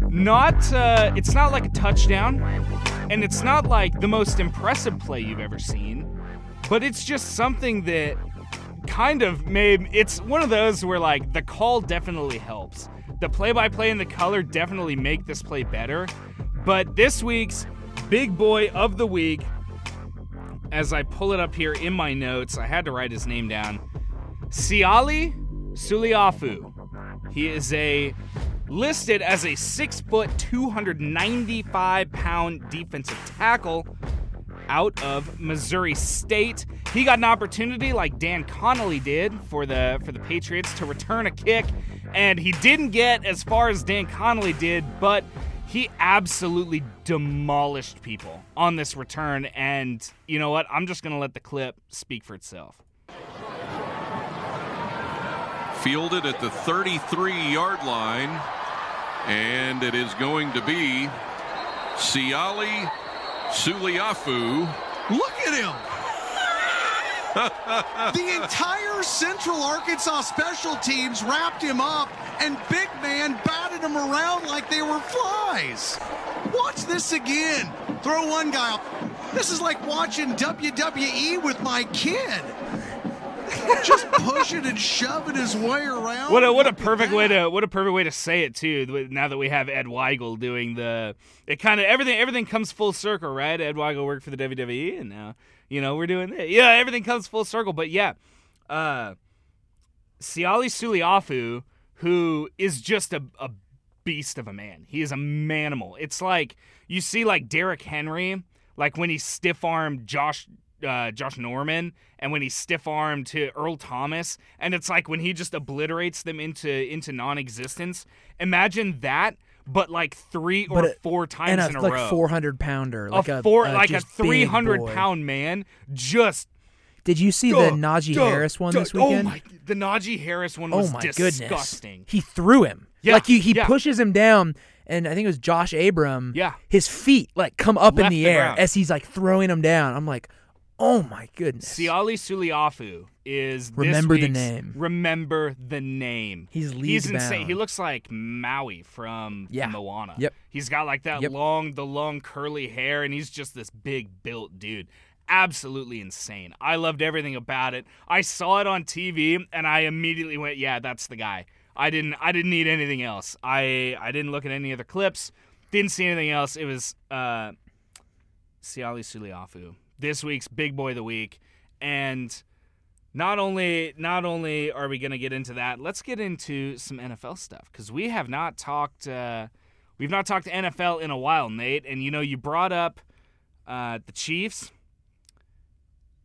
not uh, it's not like a touchdown, and it's not like the most impressive play you've ever seen, but it's just something that kind of made it's one of those where like the call definitely helps. The play-by-play and the color definitely make this play better. But this week's big boy of the week as I pull it up here in my notes, I had to write his name down. Siali Suliafu. He is a listed as a six foot, 295 pound defensive tackle out of Missouri State. He got an opportunity like Dan Connolly did for the for the Patriots to return a kick, and he didn't get as far as Dan Connolly did, but he absolutely demolished people on this return. And you know what? I'm just gonna let the clip speak for itself. Fielded at the 33 yard line. And it is going to be Siali Suliafu. Look at him. The entire Central Arkansas special teams wrapped him up, and Big Man batted him around like they were flies. Watch this again. Throw one guy up. This is like watching WWE with my kid. Just pushing and shoving his way around. What a what a perfect way to what a perfect way to say it too. Now that we have Ed Weigel doing the it kind of everything everything comes full circle, right? Ed Weigel worked for the WWE, and now you know we're doing it. Yeah, everything comes full circle. But yeah, uh, Siali Suliafu, who is just a, a beast of a man. He is a manimal. It's like you see like Derrick Henry, like when he stiff armed Josh uh, Josh Norman and when he stiff armed to Earl Thomas, and it's like when he just obliterates them into into non-existence. Imagine that, but like three or a- four times and in a, a like row. 400 pounder, like a a, four, uh, like a three hundred pound man, just Did you see Duh, the Najee duh, Harris one duh. this weekend? Oh my! The Najee Harris one Oh was my disgusting. goodness! He threw him. Yeah, like he, he yeah. pushes him down, and I think it was Josh Abram. Yeah. his feet like come up in Left the the air as he's like throwing him down. I'm like, Oh my goodness. Siali Suliafu is this Remember the name. Remember the name. He's He's insane. bound. He looks like Maui from Yeah. Moana. Yep. He's got like that Yep. long, the long curly hair, and he's just this big built dude. Absolutely insane. I loved everything about it. I saw it on TV, and I immediately went, "Yeah, that's the guy." I didn't. I didn't need anything else. I I didn't look at any other clips. Didn't see anything else. It was uh, Siali Suliafu, this week's big boy of the week, and not only not only are we going to get into that, let's get into some NFL stuff because we have not talked uh, we've not talked NFL in a while, Nate. And you know, you brought up uh, the Chiefs.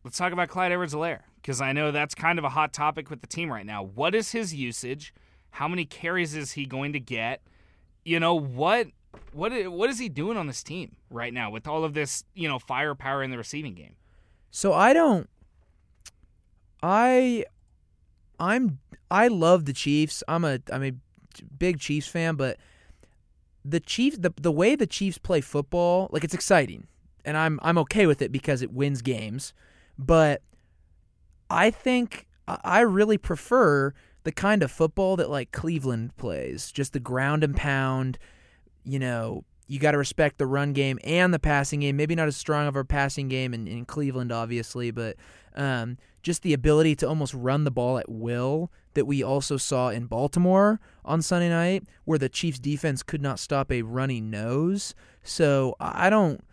Let's talk about Clyde Edwards-Helaire because I know that's kind of a hot topic with the team right now. What is his usage? How many carries is he going to get? You know what? What i- what is he doing on this team right now with all of this you know firepower in the receiving game? So I don't I I'm I love the Chiefs. I'm a I'm a big Chiefs fan, but the Chiefs the the way the Chiefs play football, like it's exciting. And I'm I'm okay with it because it wins games. But I think I really prefer the kind of football that like Cleveland plays, just the ground and pound, you know, you got to respect the run game and the passing game. Maybe not as strong of a passing game in, in Cleveland, obviously, but um, just the ability to almost run the ball at will that we also saw in Baltimore on Sunday night, where the Chiefs' defense could not stop a runny nose. So I don't.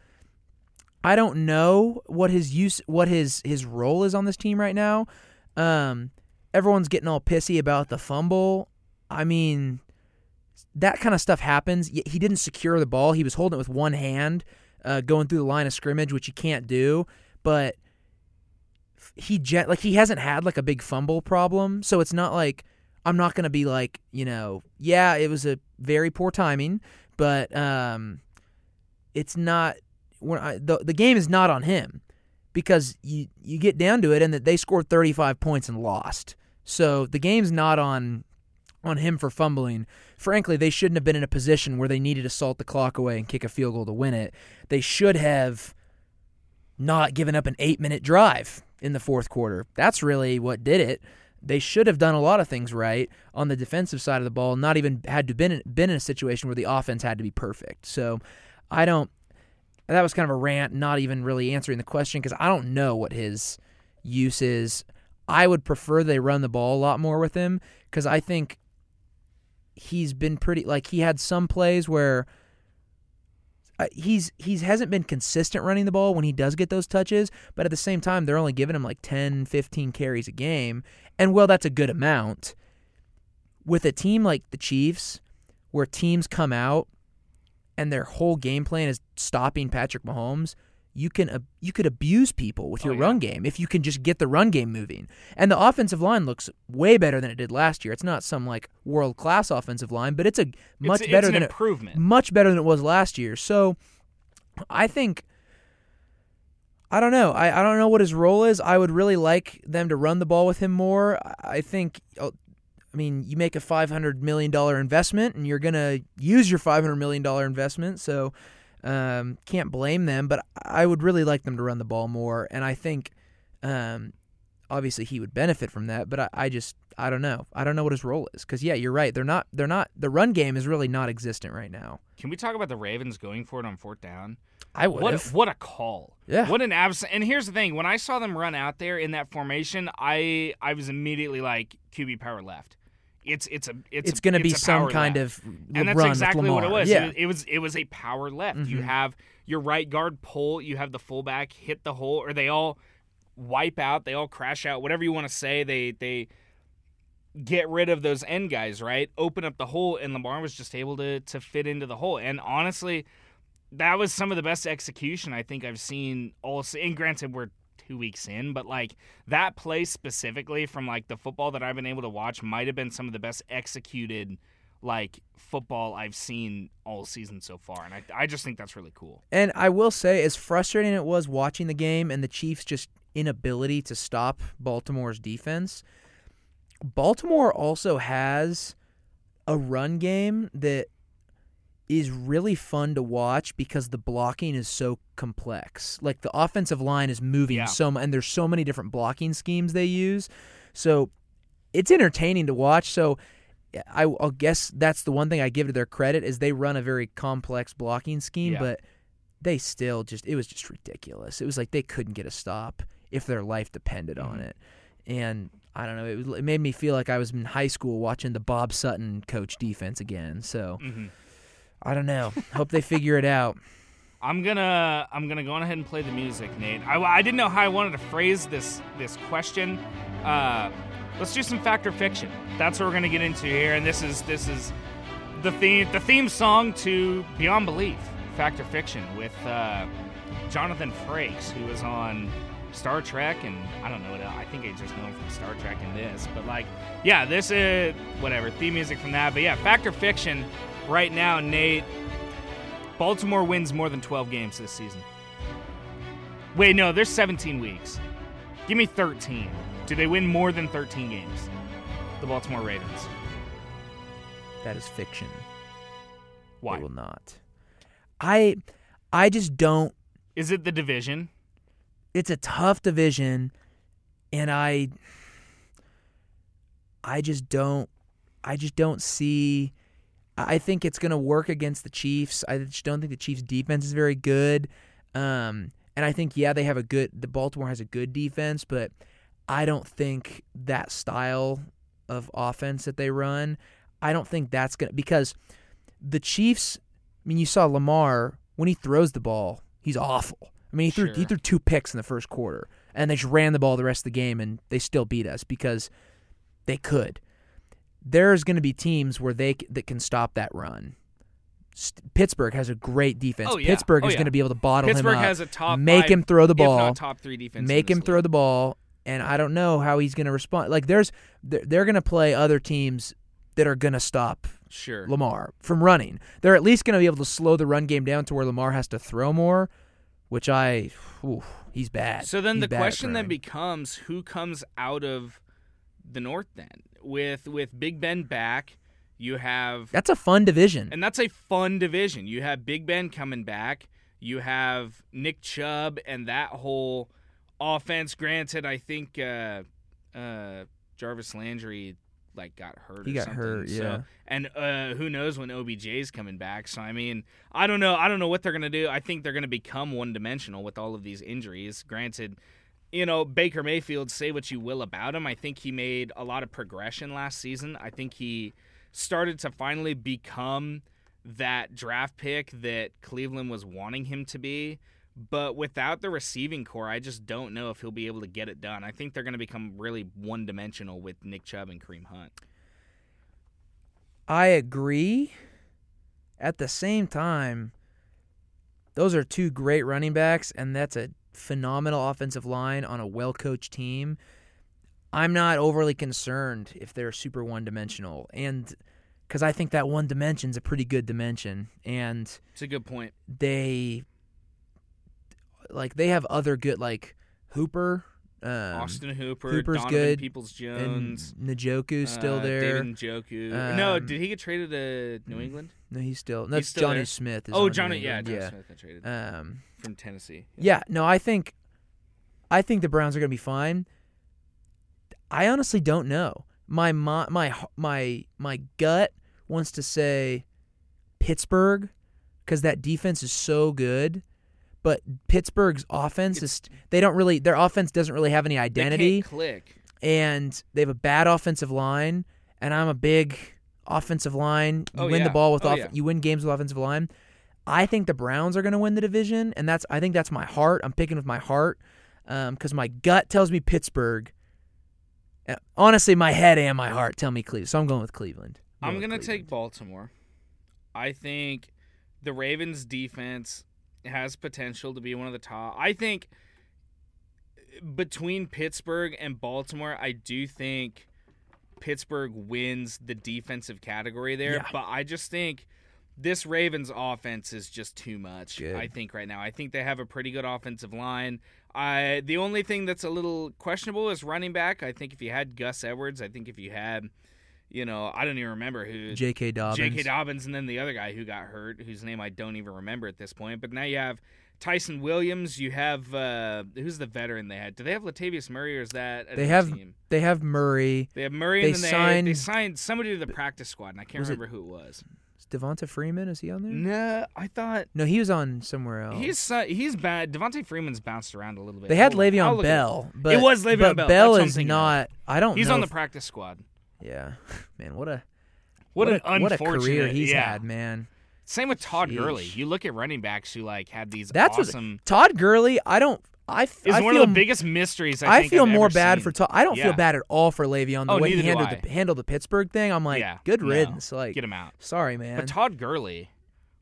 I don't know what his use, what his his role is on this team right now. Um, everyone's getting all pissy about the fumble. I mean, that kind of stuff happens. He didn't secure the ball. He was holding it with one hand, uh, going through the line of scrimmage, which you can't do. But he like he hasn't had like a big fumble problem, so it's not like I'm not gonna be like you know, yeah, it was a very poor timing, but um, it's not. When I, the the game is not on him because you you get down to it and that they scored 35 points and lost. So the game's not on on him for fumbling. Frankly, they shouldn't have been in a position where they needed to salt the clock away and kick a field goal to win it. They should have not given up an 8-minute drive in the fourth quarter. That's really what did it. They should have done a lot of things right on the defensive side of the ball, not even had to been been in a situation where the offense had to be perfect. So, I don't that was kind of a rant, not even really answering the question because I don't know what his use is. I would prefer they run the ball a lot more with him because I think he's been pretty like he had some plays where uh, he's he's hasn't been consistent running the ball when he does get those touches, but at the same time they're only giving him like 10, 15 carries a game, and well that's a good amount. With a team like the Chiefs where teams come out and their whole game plan is stopping Patrick Mahomes, you can you could abuse people with your run game if you can just get the run game moving. And the offensive line looks way better than it did last year. It's not some like world class offensive line, but it's a much it's better an than improvement. It, much better than it was last year. So I think I don't know. I, I don't know what his role is. I would really like them to run the ball with him more. I- think uh, I mean, you make a $500 million investment and you're going to use your $500 million investment. So um, can't blame them, but I would really like them to run the ball more. And I think um, obviously he would benefit from that, but I, I just, I don't know. I don't know what his role is. Because, yeah, you're right. They're not, they're not, the run game is really not existent right now. Can we talk about the Ravens going for it on fourth down? I would What what a call! Yeah. What an abs. And here's the thing: when I saw them run out there in that formation, I I was immediately like QB power left. It's it's a it's It's gonna be some kind left. of and that's exactly what it was. Yeah. It, it was it was a power left. You Mhm. have your right guard pull, you have the fullback hit the hole, or they all wipe out, they all crash out, whatever you want to say. They they get rid of those end guys, right? Open up the hole, and Lamar was just able to to fit into the hole. And honestly, that was some of the best execution I think I've seen all. And granted, we're two weeks in, but like that play specifically from like the football that I've been able to watch might have been some of the best executed like football I've seen all season so far, and I I just think that's really cool. And I will say, as frustrating it was watching the game and the Chiefs' just inability to stop Baltimore's defense, Baltimore also has a run game that is really fun to watch because the blocking is so complex. Like the offensive line is moving Yeah. so and there's so many different blocking schemes they use. So it's entertaining to watch. So I, I'll guess that's the one thing I give to their credit is they run a very complex blocking scheme, Yeah. but they still just it was just ridiculous. It was like they couldn't get a stop if their life depended on Mm-hmm. it, and I don't know. It, it made me feel like I was in high school watching the Bob Sutton coach defense again. So Mm-hmm. I don't know. Hope they figure it out. I'm gonna I'm gonna go on ahead and play the music, Nate. I, I didn't know how I wanted to phrase this this question. Uh, let's do some fact or fiction. That's what we're gonna get into here, and this is this is the theme the theme song to Beyond Belief, fact or fiction, with uh, Jonathan Frakes, who was on Star Trek, and I don't know. what I think I just know him from Star Trek and this, but like, yeah, this is whatever theme music from that. But yeah, fact or fiction. Right now, Nate, Baltimore wins more than 12 games this season. Wait, no, there's 17 weeks. Give me 13. Do they win more than 13 games? The Baltimore Ravens. That is fiction. Why? They will not. I I just don't Is it the division? it's a tough division and I I just don't I just don't see I think it's going to work against the Chiefs. I just don't think the Chiefs defense is very good. Um and I think yeah, they have a good the Baltimore has a good defense, but I don't think that style of offense that they run, I don't think that's going to because the Chiefs, I mean you saw Lamar when he throws the ball, he's awful. I mean, he threw he threw two picks in the first quarter, and they just ran the ball the rest of the game, and they still beat us because they could. There's going to be teams where they that can stop that run. St- Pittsburgh has a great defense. Oh, yeah. Pittsburgh Oh, is yeah. going to be able to bottle Pittsburgh him up, has a top make five, him throw the ball, not top three defense make him throw the ball, and I don't know how he's going to respond. Like there's they're, they're going to play other teams that are going to stop Sure. Lamar from running. They're at least going to be able to slow the run game down to where Lamar has to throw more, which I, oof, he's bad. So then He's the question then becomes who comes out of the North then? With with Big Ben back, you have That's a fun division. And that's a fun division. You have Big Ben coming back. You have Nick Chubb and that whole offense. Granted, I think uh, uh, Jarvis Landry like got hurt. He or got something. hurt, So- yeah. and uh, who knows when OBJ's coming back? So I mean, I don't know. I don't know what they're gonna do. I think they're gonna become one dimensional with all of these injuries. Granted. You know, Baker Mayfield, say what you will about him. I think he made a lot of progression last season. I think he started to finally become that draft pick that Cleveland was wanting him to be. But without the receiving core, I just don't know if he'll be able to get it done. I think they're going to become really one dimensional with Nick Chubb and Kareem Hunt. I agree. At the same time, those are two great running backs, and that's a phenomenal offensive line on a well coached team. I'm not overly concerned if they're super one dimensional. And because I think that one dimension's a pretty good dimension. And It's a good point. they like they have other good like Hooper, um, Austin Hooper, Hooper's Donovan good, Peoples-Jones, and Njoku's still uh, there. David Njoku. no, Um, did he get traded to New England? No, he's still. He's That's still Johnny there? Smith. Is Oh, Johnny, yeah, Johnny yeah. Smith got traded Um, from Tennessee. yeah, no, I think, I think the Browns are going to be fine. I honestly don't know. My my my my my gut wants to say Pittsburgh because that defense is so good, but Pittsburgh's offense is they don't really their offense doesn't really have any They identity can't click. and they have a bad offensive line, and I'm a big offensive line. You Oh, win the ball with Oh, off- yeah. you win games with offensive line. I think the Browns are going to win the division, and that's I think that's my heart. I'm picking with my heart because my gut tells me Pittsburgh. Uh, Honestly, my head and my heart tell me Cleveland, so I'm going with Cleveland. I'm going gonna take Baltimore. I think the Ravens defense has potential to be one of the top. I think between Pittsburgh and Baltimore, I do think Pittsburgh wins the defensive category there, Yeah. but I just think this Ravens offense is just too much. Good. I think right now. I think they have a pretty good offensive line. I the only thing that's a little questionable is running back. I think if you had Gus Edwards, I think if you had you know, I don't even remember who J.K. Dobbins. J.K. Dobbins, and then the other guy who got hurt, whose name I don't even remember at this point. But now you have Ty'Son Williams. You have uh, who's the veteran they had? Do they have Latavius Murray, or is that a They have team? they have Murray. They have Murray, they and then signed- they, they signed somebody to the practice squad, and I can't Was it- remember who it was. Devonta Freeman is he on there? No, I thought No, he was on somewhere else. he's uh, he's bad. Devonta Freeman's bounced around a little bit. they had Hold on, Le'Veon look Bell, but it was Le'Veon but Bell. Bell That's what I'm is not. I don't. He's on the if- practice squad. Yeah, *laughs* man, what a What, what an a, what a unfortunate career he's yeah. had, man. Same with Todd Sheesh. Gurley. You look at running backs who like had these That's awesome. what Todd Gurley. I don't. I f- is I one feel of the biggest mysteries. I, I feel I've more bad seen. for Todd. I don't Yeah. feel bad at all for Le'Veon the Oh, way he handled the handled the Pittsburgh thing. I'm like, Yeah, good no. riddance. Like, Get him out. Sorry, man. But Todd Gurley,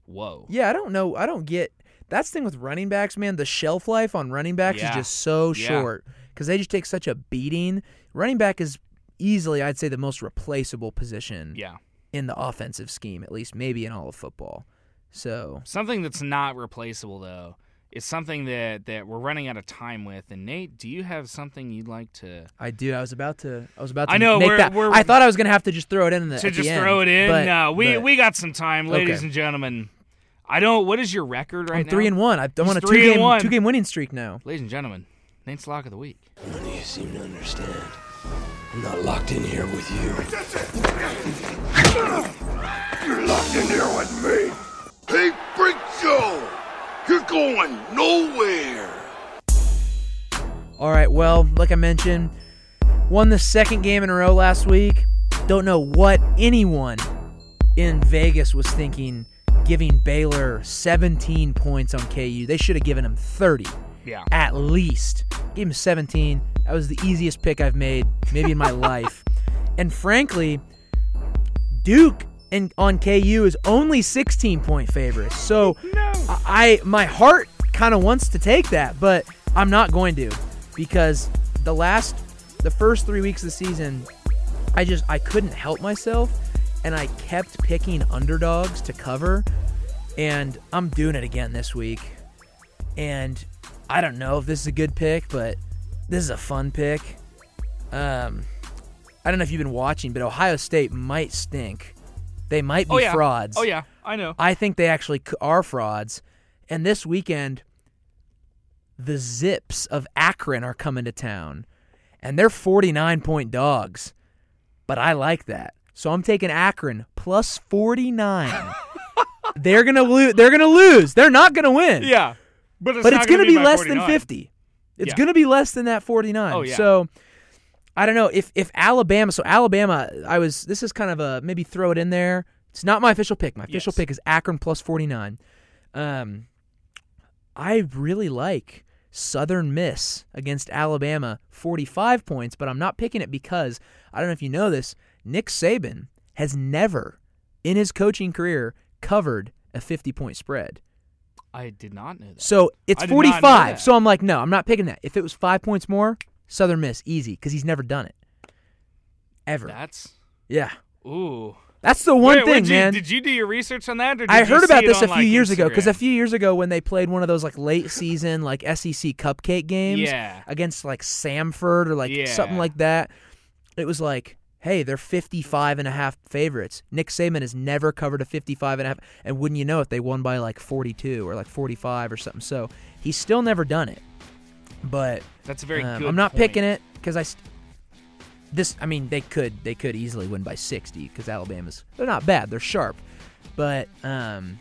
whoa. Yeah, I don't know. I don't get that's the thing with running backs, man. The shelf life on running backs Yeah. is just so short because they just take such a beating. Running back is easily, I'd say, the most replaceable position Yeah. in the offensive scheme, at least maybe in all of football. So Something that's not replaceable though is something that that we're running out of time with. And Nate, do you have something you'd like to I do. I was about to. I was about to. I know, make we're- that. we're- I thought I was gonna have to just throw it in the, to at the just end, throw it in? but- no, we but we got some time, ladies Okay. and gentlemen. I don't. What is your record right I'm now? three and one. I've- I'm on a two three and game one. two game winning streak now. Ladies and gentlemen, Nate's lock of the week. None of you seem to understand. I'm not locked in here with you. You're locked in here with me. Well, like I mentioned, won the second game in a row last week. Don't know what anyone in Vegas was thinking giving Baylor 17 points on KU. They should have given him 30. Yeah. At least. Gave him 17. That was the easiest pick I've made maybe in my *laughs* life. And frankly, Duke and on KU is only 16 point favorites. So I, I my heart kind of wants to take that, but I'm not going to because the last the first 3 weeks of the season I just I couldn't help myself and I kept picking underdogs to cover and I'm doing it again this week. And I don't know if this is a good pick, but this is a fun pick. Um I don't know if you've been watching, but Ohio State might stink. They might be Oh, yeah. frauds. Oh, yeah. I know. I think they actually are frauds. And this weekend, the Zips of Akron are coming to town, and they're 49 point dogs. But I like that. So I'm taking Akron plus 49. *laughs* they're gonna lose. They're gonna lose. They're not gonna win. Yeah. But it's but it's gonna, gonna be, by less 49. than 50. It's Yeah. gonna be less than that 49. Oh, yeah. So I don't know if if Alabama. So Alabama, I was. This is kind of a maybe throw it in there. It's not my official pick. My official Yes. pick is Akron plus 49. Um, I really like Southern Miss against Alabama, 45 points, but I'm not picking it because I don't know if you know this. Nick Saban has never, in his coaching career, covered a 50 point spread. I did not know that. So it's I did not know 45. So I'm like, no, I'm not picking that. If it was five points more, Southern Miss, easy, because he's never done it. Ever. That's yeah. ooh. That's the one Wait, thing, you- man. Did you do your research on that? Or did I heard about this a few like, years ago because a few years ago when they played one of those like late season like SEC cupcake games Yeah. against like Samford or like something like that, it was like, hey, they're 55 and a half favorites. Nick Saban has never covered a 55 and a half, and wouldn't you know it, they won by like 42 or like 45 or something. So he's still never done it. But That's a very um, good I'm not point. picking it because I. This, I mean, they could they could easily win by 60 because Alabama's they're not bad, they're sharp, but um,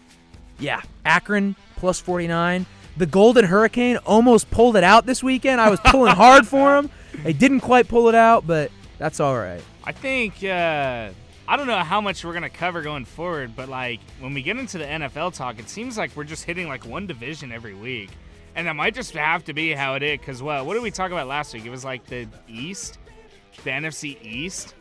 yeah, Akron plus 49. The Golden Hurricane almost pulled it out this weekend. I was pulling *laughs* hard for them. They didn't quite pull it out, but that's all right. I think uh, I don't know how much we're gonna cover going forward, but like when we get into the NFL talk, it seems like we're just hitting like one division every week, and that might just have to be how it is. Cause well, what did we talk about last week? It was like the East, the NFC East.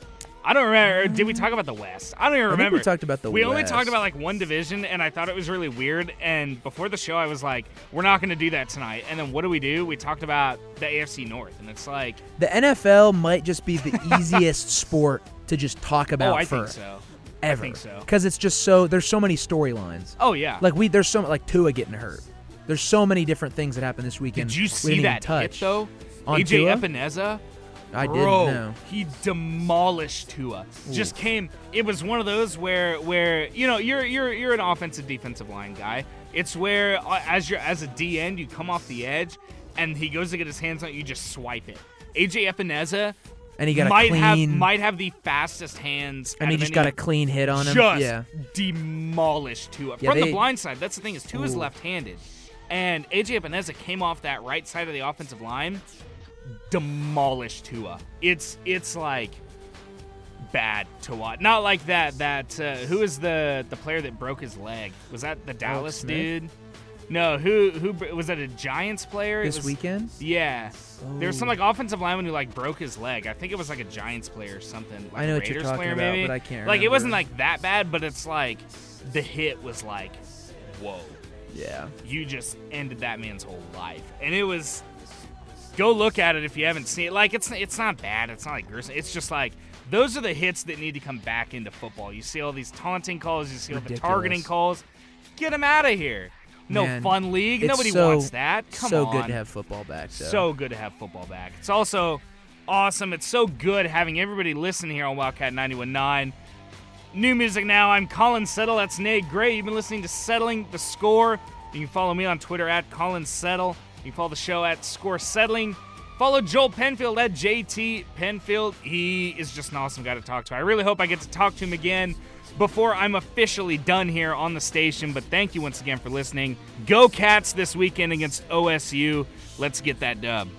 I don't remember. Did we talk about the West? I don't even think we remember. talked about the We only talked about like one division, and I thought it was really weird. And before the show, I was like, "We're not going to do that tonight." And then what do we do? We talked about the AFC North, and it's like, The NFL might just be the *laughs* easiest sport to just talk oh, about oh, I for think so. ever. I think so. Because it's just so there's so many storylines. Oh yeah. Like we there's so like Tua getting hurt. There's so many different things that happened this weekend. Did you see that touch. hit though? On AJ Tua? Epenesa. I didn't Bro, know. he demolished Tua. Just came. It was one of those where where you know you're you're you're an offensive defensive line guy. It's where uh, as you're as a D end you come off the edge, and he goes to get his hands on it, you just swipe it. AJ Epenesa And he got a might have clean- might have the fastest hands. And he just got a clean hit on him. Just Yeah. demolished Tua Yeah, from they- the blind side. That's the thing is Tua's Ooh. left-handed, and AJ Epenesa came off that right side of the offensive line, demolished Tua. It's it's like bad to watch. Not like that. That uh, who is the the player that broke his leg? Was that the Dallas dude? No, who who was that? A Giants player It This was- weekend? Yeah, there was some Oh. like offensive lineman who like broke his leg. I think it was like a Giants player or something. Like I know a what you're talking player, about, maybe. but I can't Like it wasn't like that bad, but it's like the hit was like, whoa. Yeah. You just ended that man's whole life, and it was. Go look at it if you haven't seen it. Like it's it's not bad. It's not like gruesome. It's just like those are the hits that need to come back into football. You see all these taunting calls. You see all the targeting calls. Get them out of here. No Man, fun league. Nobody so- wants that. Come so on. good to have football back. though. So good to have football back. It's also awesome. It's so good having everybody listen here on Wildcat 91.9. New music now. I'm Colin Settle. That's Nate Gray. You've been listening to Settling the Score. You can follow me on Twitter at Colin Settle. You can follow the show at Score Settling. Follow Joel Penfield at JT Penfield. He is just an awesome guy to talk to. I really hope I get to talk to him again before I'm officially done here on the station. But thank you once again for listening. Go Cats this weekend against OSU. Let's get that dub.